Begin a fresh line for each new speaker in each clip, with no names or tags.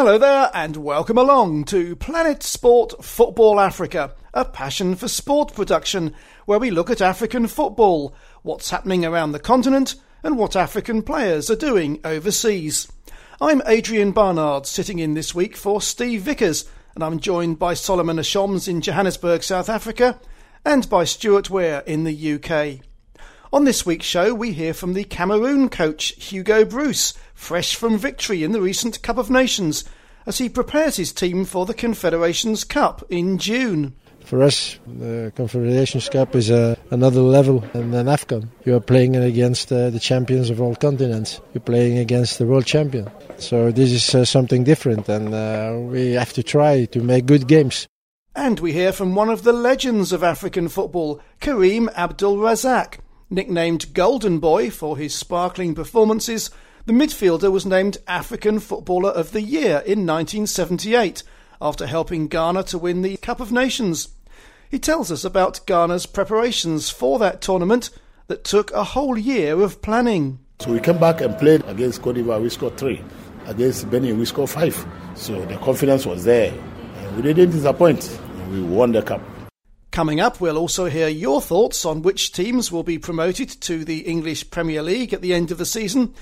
Hello there, and welcome along to Planet Sport Football Africa, a passion for sport production, where we look at African football, what's happening around the continent, and what African players are doing overseas. I'm Adrian Barnard, sitting in this week for Steve Vickers, and I'm joined by Solomon Ashoms in Johannesburg, South Africa, and by Stuart Weir in the UK. On this week's show, we hear from the Cameroon coach Hugo Broos, fresh from victory in the recent Cup of Nations, as he prepares his team for the Confederations Cup in June.
For us, the Confederations Cup is uh, another level than AFCON. You are playing against uh, the champions of all continents. You're playing against the world champion. So this is uh, something different, and uh, we have to try to make good games.
And we hear from one of the legends of African football, Kareem Abdul Razak Nicknamed Golden Boy for his sparkling performances, the midfielder was named African Footballer of the Year in 1978 after helping Ghana to win the Cup of Nations. He tells us about Ghana's preparations for that tournament that took a whole year of planning.
So we came back and played against Cote d'Ivoire. We scored three. Against Benin, we scored five. So the confidence was there. And we didn't disappoint. We won the cup.
Coming up, we'll also hear your thoughts on which teams will be promoted to the English Premier League at the end of the season.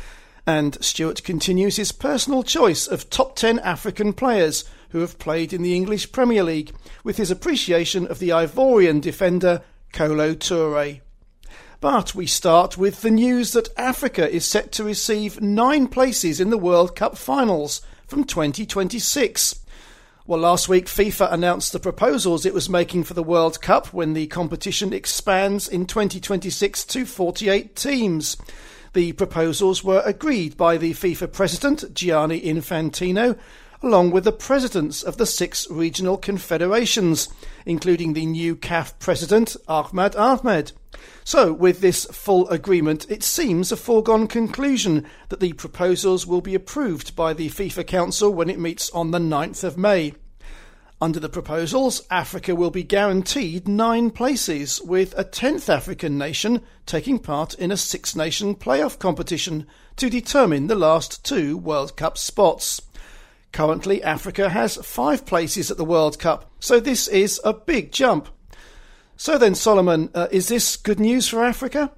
And Stuart continues his personal choice of top 10 African players who have played in the English Premier League, with his appreciation of the Ivorian defender Kolo Toure. But we start with the news that Africa is set to receive nine places in the World Cup finals from 2026. Well, last week FIFA announced the proposals it was making for the World Cup when the competition expands in 2026 to 48 teams. The proposals were agreed by the FIFA president, Gianni Infantino, along with the presidents of the six regional confederations, including the new CAF president, Ahmad Ahmed. So, with this full agreement, it seems a foregone conclusion that the proposals will be approved by the FIFA Council when it meets on the 9th of May. Under the proposals, Africa will be guaranteed nine places, with a tenth African nation taking part in a six nation playoff competition to determine the last two World Cup spots. Currently, Africa has five places at the World Cup, so this is a big jump. So then, Solomon, uh, is this good news for Africa?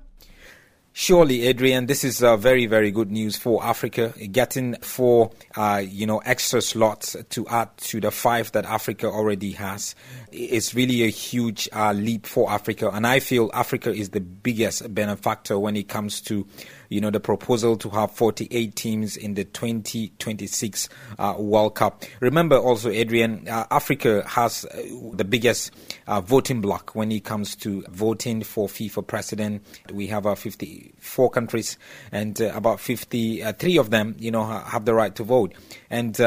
Surely, Adrian, this is uh, very, very good news for Africa. Getting four, uh, you know, extra slots to add to the five that Africa already has is really a huge uh, leap for Africa. And I feel Africa is the biggest benefactor when it comes to you know, the proposal to have 48 teams in the 2026 uh, World Cup. Remember also, Adrian, uh, Africa has uh, the biggest uh, voting bloc when it comes to voting for FIFA president. We have uh, 54 countries, and uh, about 53 of them, you know, have the right to vote. And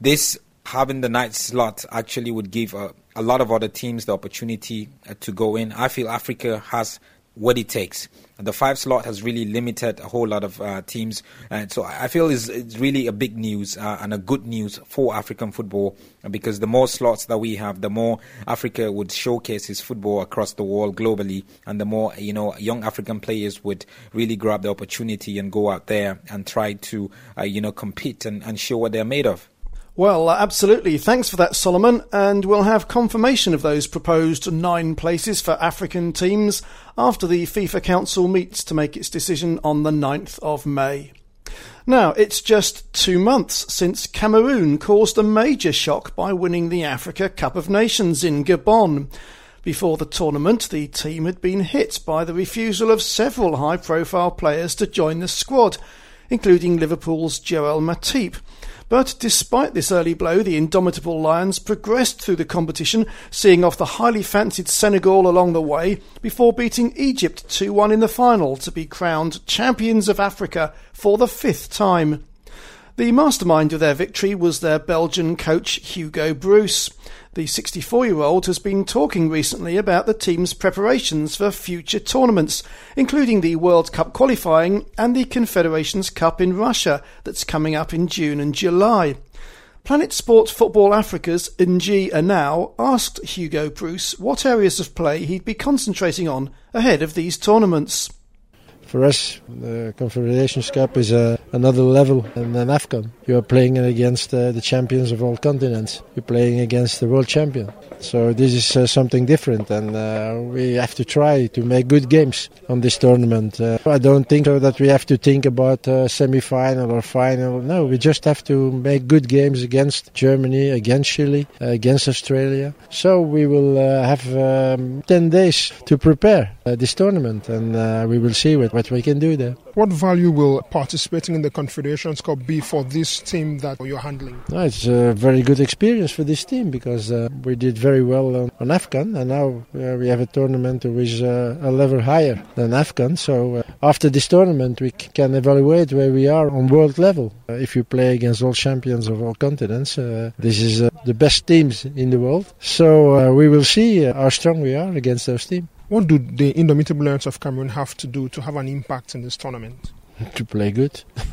this having the night slot actually would give a, a lot of other teams the opportunity to go in. I feel Africa has what it takes. The five slot has really limited a whole lot of uh, teams, and so I feel it's, it's really a big news uh, and a good news for African football because the more slots that we have, the more Africa would showcase its football across the world globally, and the more you know young African players would really grab the opportunity and go out there and try to uh, you know compete and, and show what they're made of.
Well, uh, absolutely. Thanks for that, Solomon. And we'll have confirmation of those proposed nine places for African teams after the FIFA Council meets to make its decision on the 9th of May. Now, it's just two months since Cameroon caused a major shock by winning the Africa Cup of Nations in Gabon. Before the tournament, the team had been hit by the refusal of several high profile players to join the squad, including Liverpool's Joel Matip. But despite this early blow, the indomitable Lions progressed through the competition, seeing off the highly fancied Senegal along the way before beating Egypt 2 1 in the final to be crowned champions of Africa for the fifth time. The mastermind of their victory was their Belgian coach Hugo Broos. The 64 year old has been talking recently about the team's preparations for future tournaments, including the World Cup qualifying and the Confederations Cup in Russia that's coming up in June and July. Planet Sport Football Africa's Ng Anao asked Hugo Broos what areas of play he'd be concentrating on ahead of these tournaments.
For us, the Confederations Cup is uh, another level than AFCON. You are playing against uh, the champions of all continents. You're playing against the world champion. So this is uh, something different, and uh, we have to try to make good games on this tournament. Uh, I don't think that we have to think about uh, semi-final or final. No, we just have to make good games against Germany, against Chile, against Australia. So we will have um, 10 days to prepare this tournament, and we will see what, what we can do there.
What value will participating in the Confederations Cup be for this team that you're handling?
No, it's a very good experience for this team because we did very well on, on AFCON, and now uh, we have a tournament which is uh, a level higher than AFCON. So uh, after this tournament, we c- can evaluate where we are on world level. Uh, if you play against all champions of all continents, uh, this is uh, the best teams in the world. So we will see how strong we are against those teams.
What do the Indomitable Lions of Cameroon have to do to have an impact in this tournament?
to play good.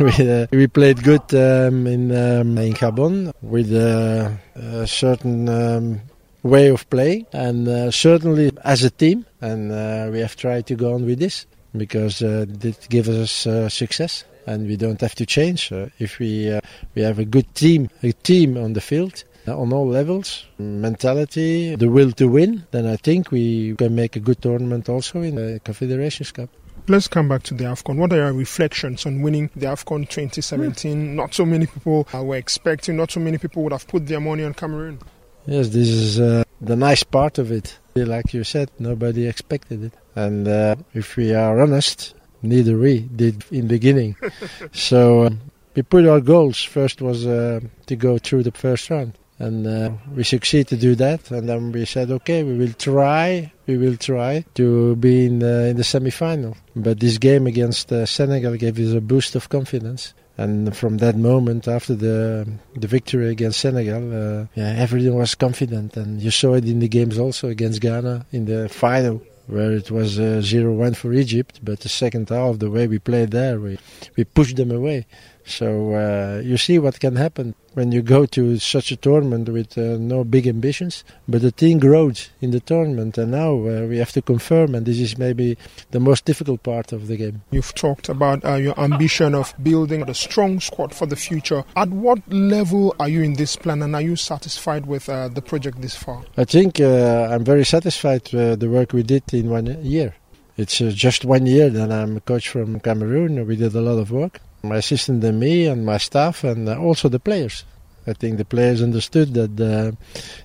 we, uh, we played good um, in um, in Gabon with uh, a certain um, way of playing, and uh, certainly as a team. And uh, we have tried to go on with this because uh, it gives us uh, success, and we don't have to change. if we we have a good team, a team on the field, on all levels, mentality, the will to win, then I think we can make a good tournament also in the Confederations Cup.
Let's come back to the AFCON. What are your reflections on winning the AFCON 2017? Not so many people uh, were expecting, not so many people would have put their money on Cameroon.
Yes, this is uh, the nice part of it. Like you said, nobody expected it. And uh, if we are honest, neither we did in the beginning. so um, we put our goals. First was uh, to go through the first round and uh, we succeed to do that. And then we said, okay, we will try, we will try to be in the, in the semi-final. But this game against uh, Senegal gave us a boost of confidence. And from that moment, after the the victory against Senegal, uh, yeah, everything was confident, and you saw it in the games also against Ghana in the final, where it was 0-1 uh, for Egypt. But the second half, the way we played there, we we pushed them away. So uh, you see what can happen when you go to such a tournament with uh, no big ambitions. But the team grows in the tournament, and now uh, we have to confirm, and this is maybe the most difficult part of the game.
You've talked about uh, your ambition of building a strong squad for the future. At what level are you in this plan, and are you satisfied with uh, the project this far?
I think uh, I'm very satisfied with the work we did in one year. It's just one year that I'm a coach from Cameroon. We did a lot of work my assistant and me and my staff and uh, also the players. I think the players understood that uh,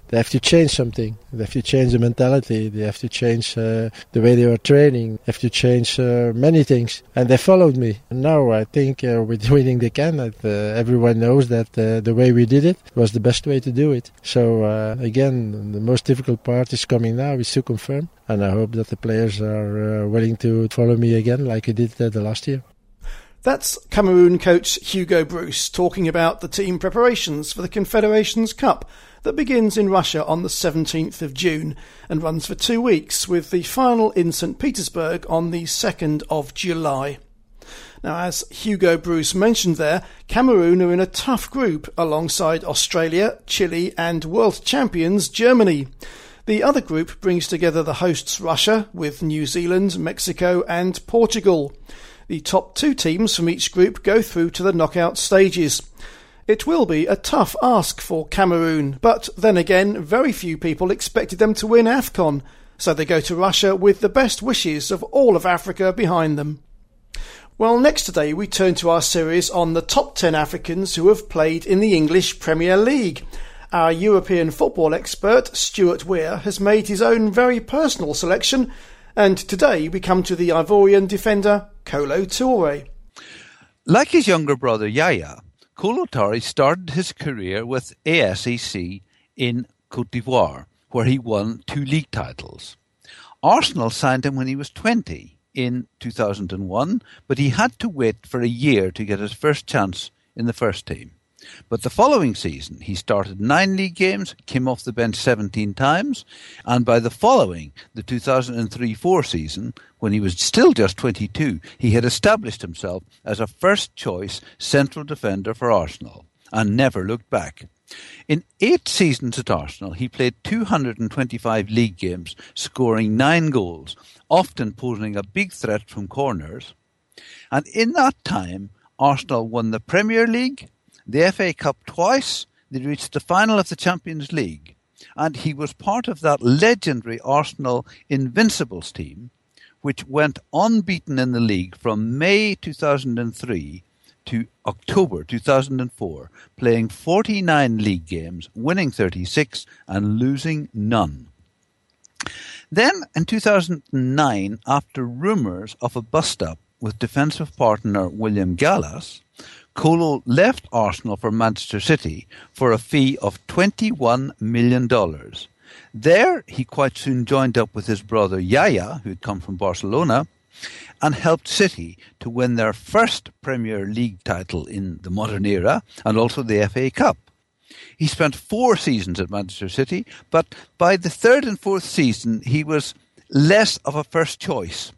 they have to change something. They have to change the mentality. They have to change uh, the way they were training. They have to change uh, many things. And they followed me. And now I think uh, with winning the CAN, uh, everyone knows that the way we did it was the best way to do it. So again, the most difficult part is coming now, is to confirm. And I hope that the players are willing to follow me again like I did the last year.
That's Cameroon coach Hugo Broos talking about the team preparations for the Confederations Cup that begins in Russia on the 17th of June and runs for two weeks with the final in St. Petersburg on the 2nd of July. Now, as Hugo Broos mentioned there, Cameroon are in a tough group alongside Australia, Chile, and world champions Germany. The other group brings together the hosts Russia with New Zealand, Mexico, and Portugal. The top two teams from each group go through to the knockout stages. It will be a tough ask for Cameroon, but then again, very few people expected them to win AFCON, so they go to Russia with the best wishes of all of Africa behind them. Well, next today we turn to our series on the top 10 Africans who have played in the English Premier League. Our European football expert, Stuart Weir, has made his own very personal selection and today we come to the Ivorian defender Kolo Toure.
Like his younger brother Yaya, Kolo Toure started his career with ASEC in Cote d'Ivoire, where he won two league titles. Arsenal signed him when he was 20 in 2001, but he had to wait for a year to get his first chance in the first team. But the following season, he started nine league games, came off the bench 17 times, and by the following, the 2003 4 season, when he was still just 22, he had established himself as a first choice central defender for Arsenal and never looked back. In eight seasons at Arsenal, he played 225 league games, scoring nine goals, often posing a big threat from corners. And in that time, Arsenal won the Premier League, the FA Cup twice, they reached the final of the Champions League, and he was part of that legendary Arsenal Invincibles team, which went unbeaten in the league from May 2003 to October 2004, playing 49 league games, winning 36 and losing none. Then in 2009, after rumours of a bust up with defensive partner William Gallas, Kolo left Arsenal for Manchester City for a fee of $21 million. There, he quite soon joined up with his brother Yaya, who had come from Barcelona, and helped City to win their first Premier League title in the modern era and also the FA Cup. He spent four seasons at Manchester City, but by the third and fourth season, he was less of a first choice.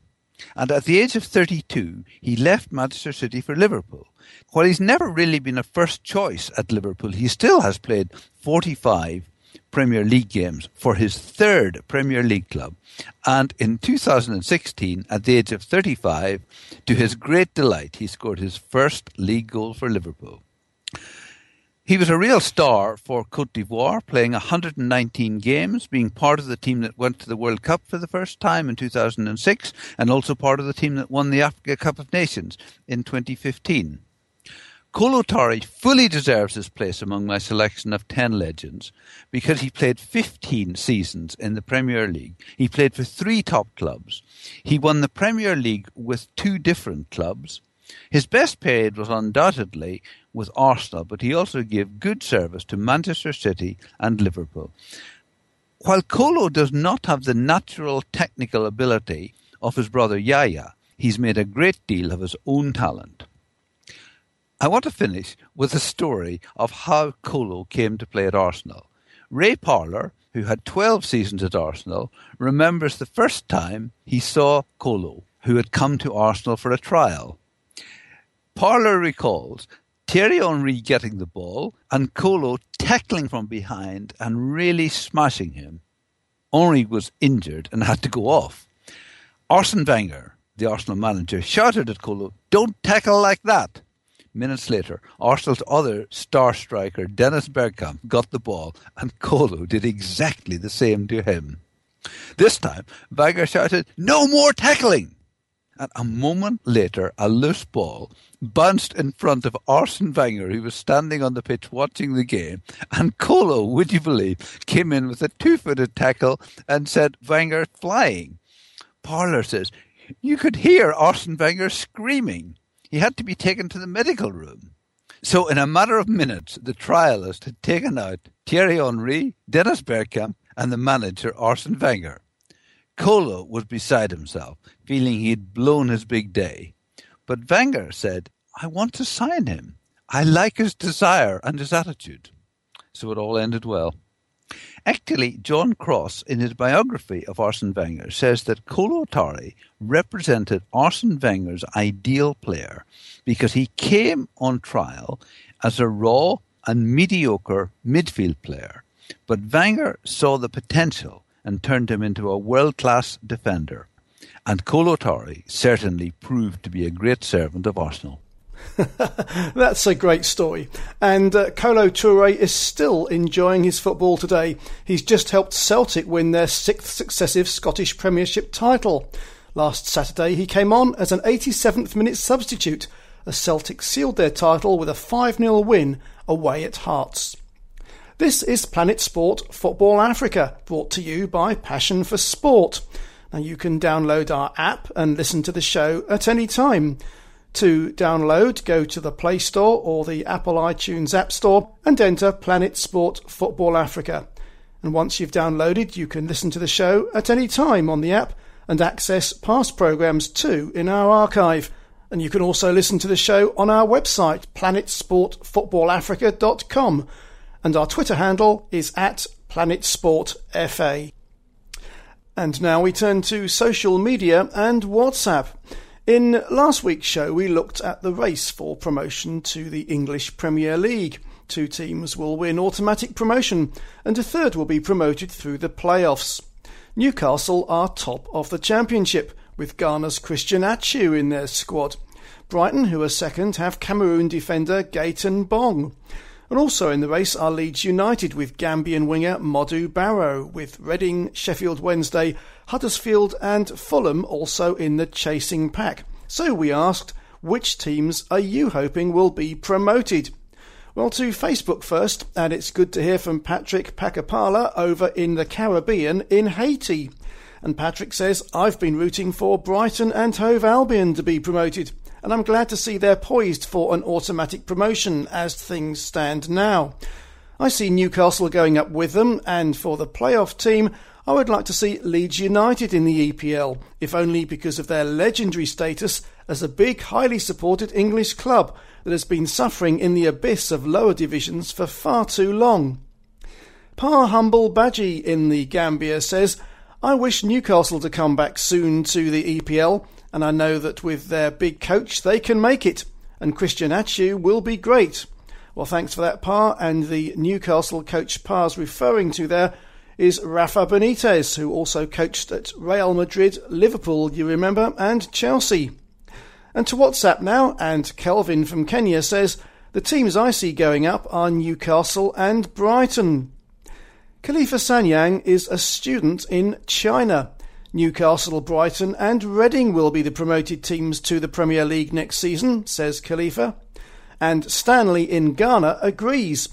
And at the age of 32, he left Manchester City for Liverpool. While he's never really been a first choice at Liverpool, he still has played 45 Premier League games for his third Premier League club. And in 2016, at the age of 35, to his great delight, he scored his first league goal for Liverpool. He was a real star for Cote d'Ivoire, playing 119 games, being part of the team that went to the World Cup for the first time in 2006, and also part of the team that won the Africa Cup of Nations in 2015. Kolo Touré fully deserves his place among my selection of 10 legends because he played 15 seasons in the Premier League. He played for three top clubs. He won the Premier League with two different clubs. His best period was undoubtedly with Arsenal, but he also gave good service to Manchester City and Liverpool. While Kolo does not have the natural technical ability of his brother Yaya, he's made a great deal of his own talent. I want to finish with a story of how Kolo came to play at Arsenal. Ray Parlour, who had 12 seasons at Arsenal, remembers the first time he saw Kolo, who had come to Arsenal for a trial. Parlour recalls Thierry Henry getting the ball and Kolo tackling from behind and really smashing him. Henry was injured and had to go off. Arsene Wenger, the Arsenal manager, shouted at Kolo, Don't tackle like that! Minutes later, Arsenal's other star striker, Dennis Bergkamp, got the ball, and Kolo did exactly the same to him. This time, Wenger shouted, No more tackling! And a moment later, a loose ball bounced in front of Arsene Wenger, who was standing on the pitch watching the game. And Kolo, would you believe, came in with a two footed tackle and said, Wenger flying. Parlour says, You could hear Arsene Wenger screaming. He had to be taken to the medical room. So, in a matter of minutes, the trialist had taken out Thierry Henry, Dennis Bergkamp, and the manager Arsene Wenger. Kolo was beside himself, feeling he had blown his big day. But Wenger said, I want to sign him. I like his desire and his attitude. So it all ended well. Actually, John Cross, in his biography of Arsene Wenger, says that Kolo Touré represented Arsene Wenger's ideal player because he came on trial as a raw and mediocre midfield player. But Wenger saw the potential and turned him into a world class defender. And Kolo Touré certainly proved to be a great servant of Arsenal.
That's a great story. And uh, Kolo Touré is still enjoying his football today. He's just helped Celtic win their sixth successive Scottish Premiership title. Last Saturday, he came on as an 87th minute substitute as Celtic sealed their title with a 5 0 win away at Hearts. This is Planet Sport Football Africa, brought to you by Passion for Sport. Now, you can download our app and listen to the show at any time. To download, go to the Play Store or the Apple iTunes App Store and enter Planet Sport Football Africa. And once you've downloaded, you can listen to the show at any time on the app and access past programs too in our archive. And you can also listen to the show on our website, planetsportfootballafrica.com. And our Twitter handle is at planetsportfa. And now we turn to social media and WhatsApp. In last week's show, we looked at the race for promotion to the English Premier League. Two teams will win automatic promotion, and a third will be promoted through the playoffs. Newcastle are top of the championship, with Ghana's Christian Atsu in their squad. Brighton, who are second, have Cameroon defender Gaëtan Bong. And also in the race are Leeds United with Gambian winger Modou Barrow, with Reading, Sheffield Wednesday, Huddersfield, and Fulham also in the chasing pack. So we asked, which teams are you hoping will be promoted? Well, to Facebook first, and it's good to hear from Patrick Pakapala over in the Caribbean in Haiti. And Patrick says, I've been rooting for Brighton and Hove Albion to be promoted and I'm glad to see they're poised for an automatic promotion as things stand now. I see Newcastle going up with them, and for the playoff team, I would like to see Leeds United in the EPL, if only because of their legendary status as a big, highly supported English club that has been suffering in the abyss of lower divisions for far too long. Pa Humble Badgie in the Gambia says, I wish Newcastle to come back soon to the EPL and I know that with their big coach they can make it, and Christian Atsu will be great. Well, thanks for that, Pa. And the Newcastle coach Pa's referring to there is Rafa Benitez, who also coached at Real Madrid, Liverpool, you remember, and Chelsea. And to WhatsApp now, and Kelvin from Kenya says, the teams I see going up are Newcastle and Brighton. Khalifa Sanyang is a student in China. Newcastle, Brighton, and Reading will be the promoted teams to the Premier League next season, says Khalifa. And Stanley in Ghana agrees.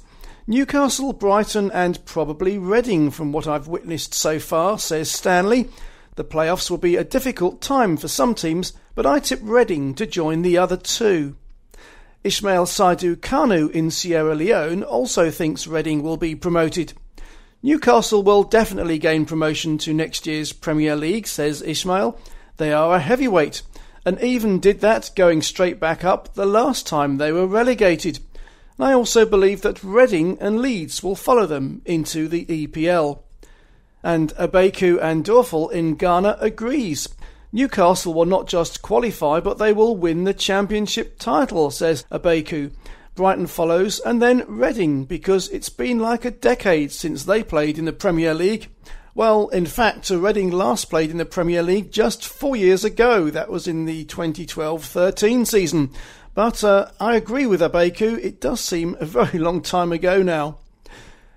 Newcastle, Brighton, and probably Reading, from what I've witnessed so far, says Stanley. The playoffs will be a difficult time for some teams, but I tip Reading to join the other two. Ishmael Saidu Kanu in Sierra Leone also thinks Reading will be promoted. Newcastle will definitely gain promotion to next year's Premier League, says Ishmael. They are a heavyweight, and even did that going straight back up the last time they were relegated. And I also believe that Reading and Leeds will follow them into the EPL. And Abeku and Dorfel in Ghana agrees. Newcastle will not just qualify, but they will win the championship title, says Abeku. Brighton follows, and then Reading, because it's been like a decade since they played in the Premier League. Well, in fact, Reading last played in the Premier League just four years ago. That was in the 2012 13 season. But uh, I agree with Abeku, it does seem a very long time ago now.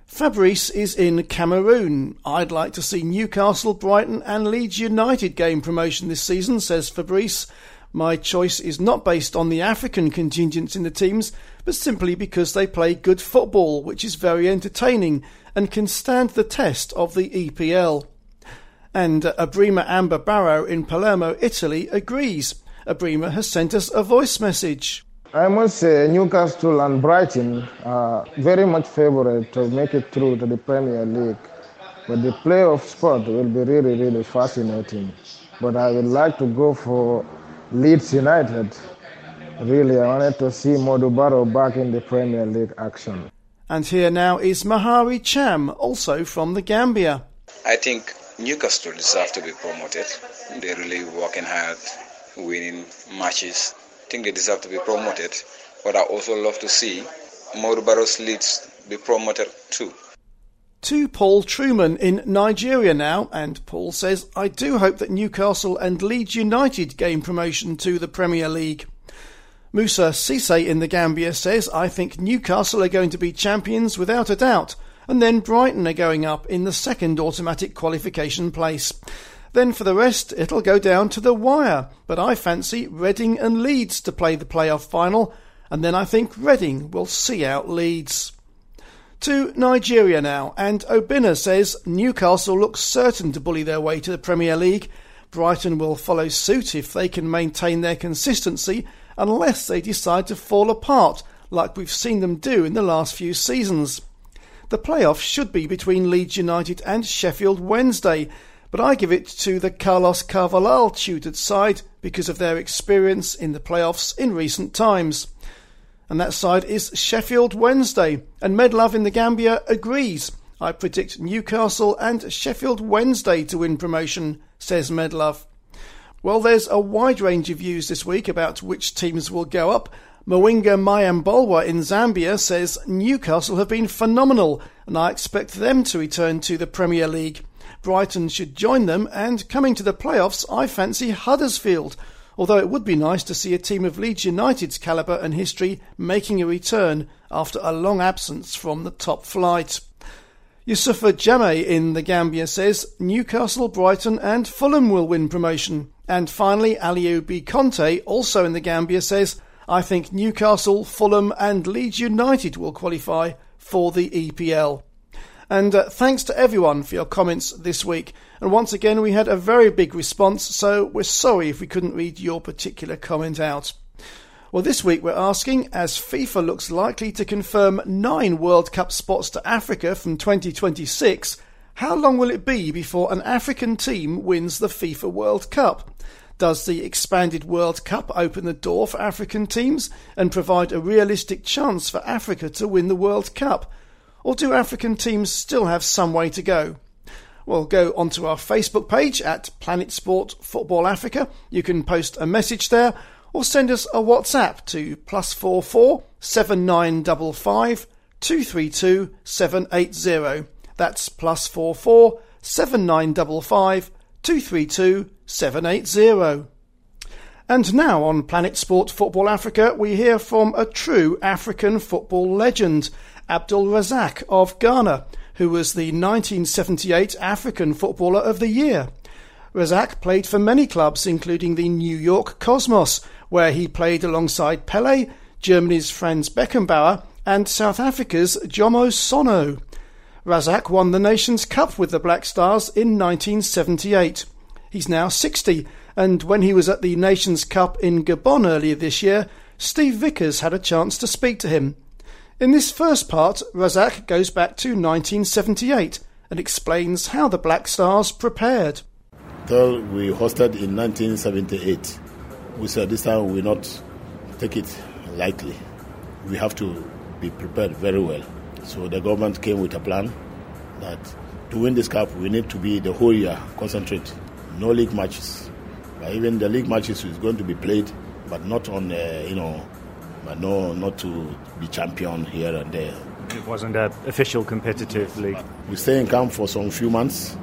Fabrice is in Cameroon. I'd like to see Newcastle, Brighton, and Leeds United gain promotion this season, says Fabrice. My choice is not based on the African contingents in the teams, but simply because they play good football, which is very entertaining and can stand the test of the EPL. And Abrima Amber Barrow in Palermo, Italy, agrees. Abrima has sent us a voice message.
I must say Newcastle and Brighton are very much favourite to make it through to the Premier League. But the playoff spot will be really, really fascinating. But I would like to go for Leeds United. Really, I wanted to see Modou Barrow back in the Premier League action.
And here now is Mahari Cham, also from the Gambia.
I think Newcastle deserve to be promoted. They're really working hard, winning matches. I think they deserve to be promoted. But I also love to see Modou Barrow's Leeds be promoted too
to Paul Truman in Nigeria now, and Paul says, I do hope that Newcastle and Leeds United gain promotion to the Premier League. Musa Sise in the Gambia says, I think Newcastle are going to be champions without a doubt, and then Brighton are going up in the second automatic qualification place. Then for the rest, it'll go down to the wire, but I fancy Reading and Leeds to play the playoff final, and then I think Reading will see out Leeds. To Nigeria now, and Obina says Newcastle looks certain to bully their way to the Premier League. Brighton will follow suit if they can maintain their consistency, unless they decide to fall apart, like we've seen them do in the last few seasons. The playoff should be between Leeds United and Sheffield Wednesday, but I give it to the Carlos Carvalhal tutored side because of their experience in the playoffs in recent times and that side is Sheffield Wednesday. And Medlove in the Gambia agrees. I predict Newcastle and Sheffield Wednesday to win promotion, says Medlove. Well, there's a wide range of views this week about which teams will go up. Mwinga Mayambolwa in Zambia says Newcastle have been phenomenal and I expect them to return to the Premier League. Brighton should join them and coming to the playoffs I fancy Huddersfield, although it would be nice to see a team of Leeds United's calibre and history making a return after a long absence from the top flight. Yusufa Jame in the Gambia says Newcastle, Brighton and Fulham will win promotion. And finally, Aliou B. Conte, also in the Gambia, says I think Newcastle, Fulham, and Leeds United will qualify for the EPL. And uh, thanks to everyone for your comments this week. And once again, we had a very big response, so we're sorry if we couldn't read your particular comment out. Well, this week we're asking, as FIFA looks likely to confirm nine World Cup spots to Africa from 2026, how long will it be before an African team wins the FIFA World Cup? Does the expanded World Cup open the door for African teams and provide a realistic chance for Africa to win the World Cup? Or do African teams still have some way to go? Well, go onto our Facebook page at Planet Sport Football Africa. You can post a message there or send us a WhatsApp to plus four four seven nine double five two three two seven eight zero. That's plus four four seven nine double five 232 780. And now on Planet Sport Football Africa, we hear from a true African football legend, Abdul Razak of Ghana, who was the 1978 African Footballer of the Year. Razak played for many clubs, including the New York Cosmos, where he played alongside Pele, Germany's Franz Beckenbauer, and South Africa's Jomo Sono. Razak won the Nations Cup with the Black Stars in 1978. He's now 60, and when he was at the Nations Cup in Gabon earlier this year, Steve Vickers had a chance to speak to him. In this first part, Razak goes back to 1978 and explains how the Black Stars prepared.
Till we hosted in 1978, we said this time we will not take it lightly. We have to be prepared very well. So the government came with a plan that to win this cup, we need to be the whole year concentrate. No league matches. Even the league matches is going to be played, but not on, uh, you know, but no, not to be champion here and there.
It wasn't an official competitive league.
We stay in camp for some few months.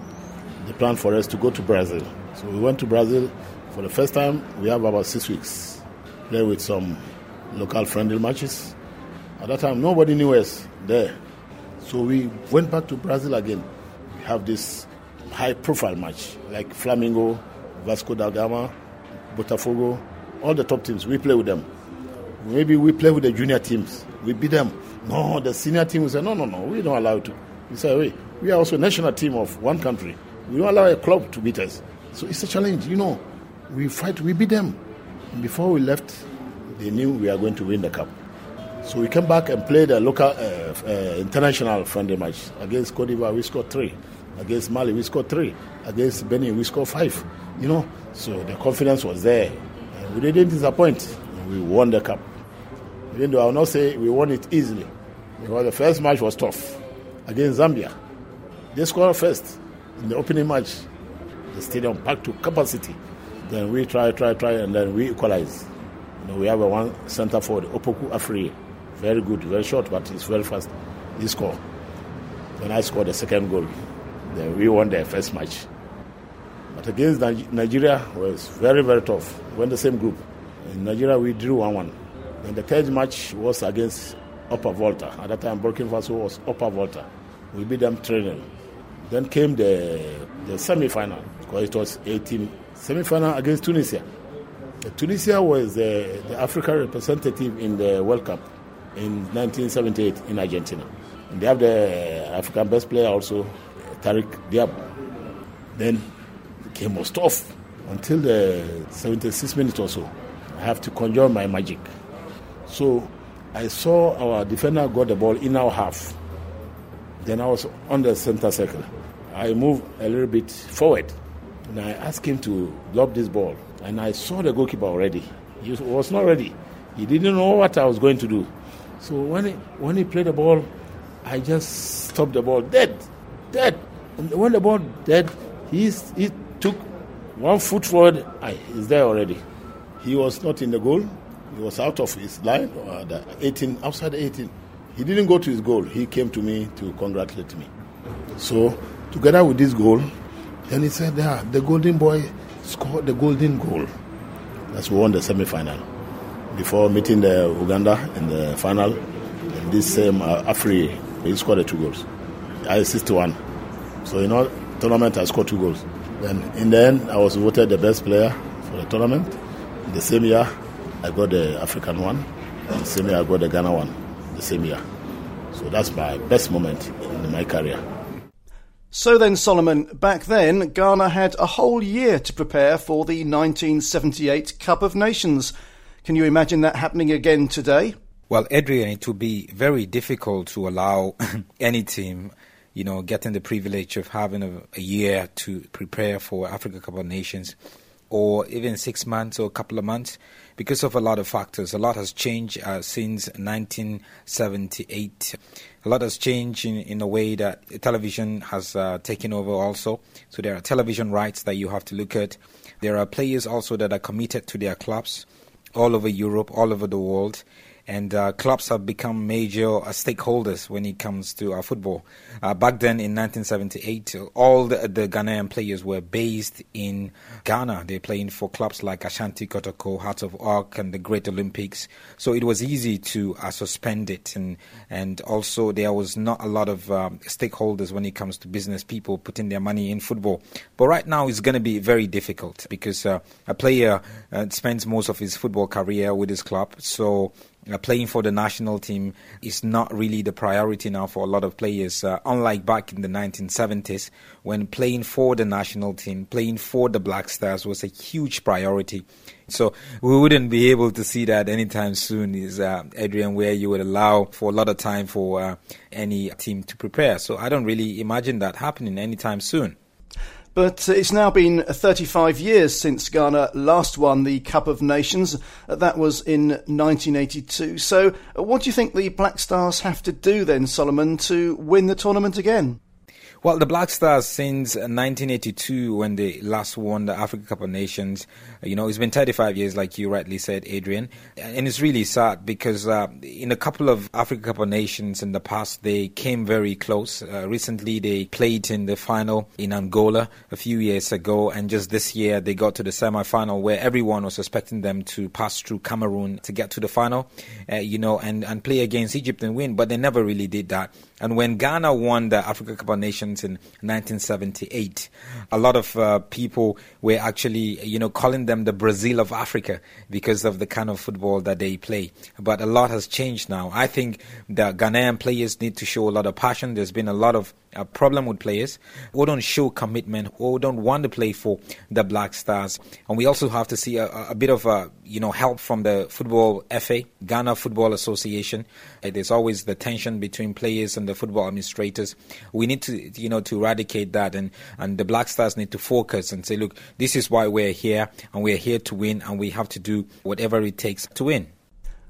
The plan for us to go to Brazil. So we went to Brazil for the first time. We have about six weeks. Play with some local friendly matches. At that time, nobody knew us there. So we went back to Brazil again. We have this high profile match like Flamengo, Vasco da Gama, Botafogo, all the top teams. We play with them. Maybe we play with the junior teams. We beat them. No, the senior team will say, no, no, no, we don't allow it. We say, wait, we are also a national team of one country. We don't allow a club to beat us. So it's a challenge, you know. We fight, we beat them. Before we left, they knew we are going to win the cup. So we came back and played a local, uh, uh, international friendly match against Cote d'Ivoire. We scored three. Against Mali, we scored three. Against Benin, we scored five. You know, so the confidence was there. And we didn't disappoint. We won the cup. Even though I will not say we won it easily, because the first match was tough against Zambia. They scored first in the opening match. The stadium packed to capacity. Then we try, try, try, and then we equalize. You know, we have a one center forward, Opoku Afri. Very good, very short, but he's very fast. He scored. Then I scored the second goal. We won the first match. But against Nigeria was very, very tough. We're in the same group. In Nigeria, we drew 1 1. And the third match was against Upper Volta. At that time, Burkina Faso was Upper Volta. We beat them 3 Then came the, the semi final, because it was 18 semi final against Tunisia. Tunisia was the, the African representative in the World Cup in 1978 in Argentina. And they have the African best player also, Tarak Dhiab. Then the game was tough until the 76 minutes or so. I have to conjure my magic. So I saw our defender got the ball in our half. Then I was on the center circle. I moved a little bit forward and I asked him to lob this ball. And I saw the goalkeeper already. He was not ready. He didn't know what I was going to do. So when he, when he played the ball, I just stopped the ball dead, dead. When the ball dead, he, he took one foot forward. He's there already. He was not in the goal. He was out of his line, uh, the 18, outside 18. He didn't go to his goal. He came to me to congratulate me. So, together with this goal, then he said, yeah, the golden boy scored the golden goal. That's won the semi-final. Before meeting the Uganda in the final, in this same uh, Afri, he scored the two goals. I assisted one. So, you know, tournament I scored two goals. And in the end, I was voted the best player for the tournament. The same year, I got the African one. And the same year, I got the Ghana one. The same year. So that's my best moment in my career.
So then, Solomon, back then, Ghana had a whole year to prepare for the 1978 Cup of Nations. Can you imagine that happening again today?
Well, Adrian, it would be very difficult to allow any team, you know, getting the privilege of having a, a year to prepare for Africa Cup of Nations or even six months or a couple of months because of a lot of factors. A lot has changed uh, since 1978. A lot has changed in, in a way that television has uh, taken over also. So there are television rights that you have to look at. There are players also that are committed to their clubs all over Europe, all over the world and uh, clubs have become major uh, stakeholders when it comes to uh, football. Uh, back then in 1978, all the, the, Ghanaian players were based in Ghana. They're playing for clubs like Ashanti Kotoko, Hearts of Oak, and the Great Olympics. So it was easy to uh, suspend it, and and also there was not a lot of um, stakeholders when it comes to business people putting their money in football. But right now it's going to be very difficult because uh, a player spends most of his football career with his club, so uh, playing for the national team is not really the priority now for a lot of players. Uh, unlike back in the 1970s, when playing for the national team, playing for the Black Stars was a huge priority. So we wouldn't be able to see that anytime soon, is uh, Adrian, where you would allow for a lot of time for uh, any team to prepare. So I don't really imagine that happening anytime soon.
But it's now been 35 years since Ghana last won the Cup of Nations. That was in 1982. So, uh, what do you think the Black Stars have to do then, Solomon, to win the tournament again?
Well, the Black Stars since 1982, when they last won the Africa Cup of Nations, you know, it's been 35 years, like you rightly said, Adrian, and it's really sad because uh, in a couple of Africa Cup of Nations in the past, they came very close. Uh, recently, they played in the final in Angola a few years ago, and just this year they got to the semi-final where everyone was expecting them to pass through Cameroon to get to the final, uh, you know, and and play against Egypt and win, but they never really did that. And when Ghana won the Africa Cup of Nations in 1978, a lot of uh, people were actually, you know, calling them the Brazil of Africa because of the kind of football that they play. But a lot has changed now. I think the Ghanaian players need to show a lot of passion. There's been a lot of a problem with players who don't show commitment, who don't want to play for the Black Stars. And we also have to see a, a bit of a, you know help from the Football FA, Ghana Football Association. Uh, there's always the tension between players and the football administrators. We need to you know to eradicate that, and and the Black Stars need to focus and say, look, this is why we're here, and we're here to win, and we have to do whatever it takes to win.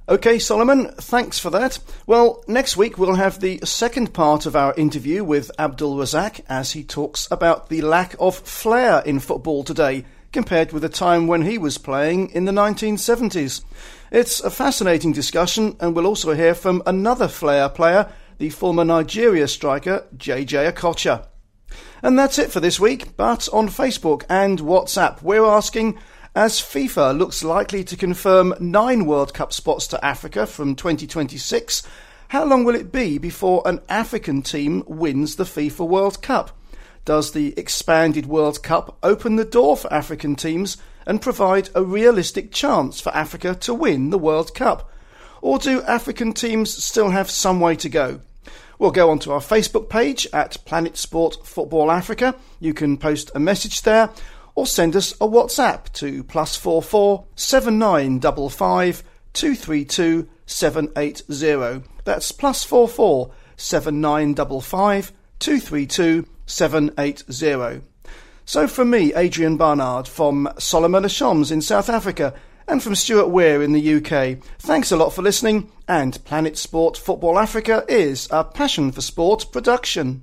Okay, Solomon, thanks for that. Well, next week we'll have the second part of our interview with Abdul Razak as he talks about the lack of flair in football today compared with the time when he was playing in the 1970s. It's a fascinating discussion, and we'll also hear from another flair player, the former Nigeria striker JJ Okocha. And that's it for this week, but on Facebook and WhatsApp, we're asking as FIFA looks likely to confirm nine World Cup spots to Africa from 2026, how long will it be before an African team wins the FIFA World Cup? Does the expanded World Cup open the door for African teams and provide a realistic chance for Africa to win the World Cup? Or do African teams still have some way to go? We'll go onto our Facebook page at Planet Sport Football Africa. You can post a message there or send us a WhatsApp to plus four four seven nine double five two three two seven eight zero. That's plus four four seven nine double five two three two seven eight zero. So from me, Adrian Barnard, from Solomon Ashoms in South Africa, and from Stuart Weir in the UK. Thanks a lot for listening, and Planet Sport Football Africa is a passion for sport production.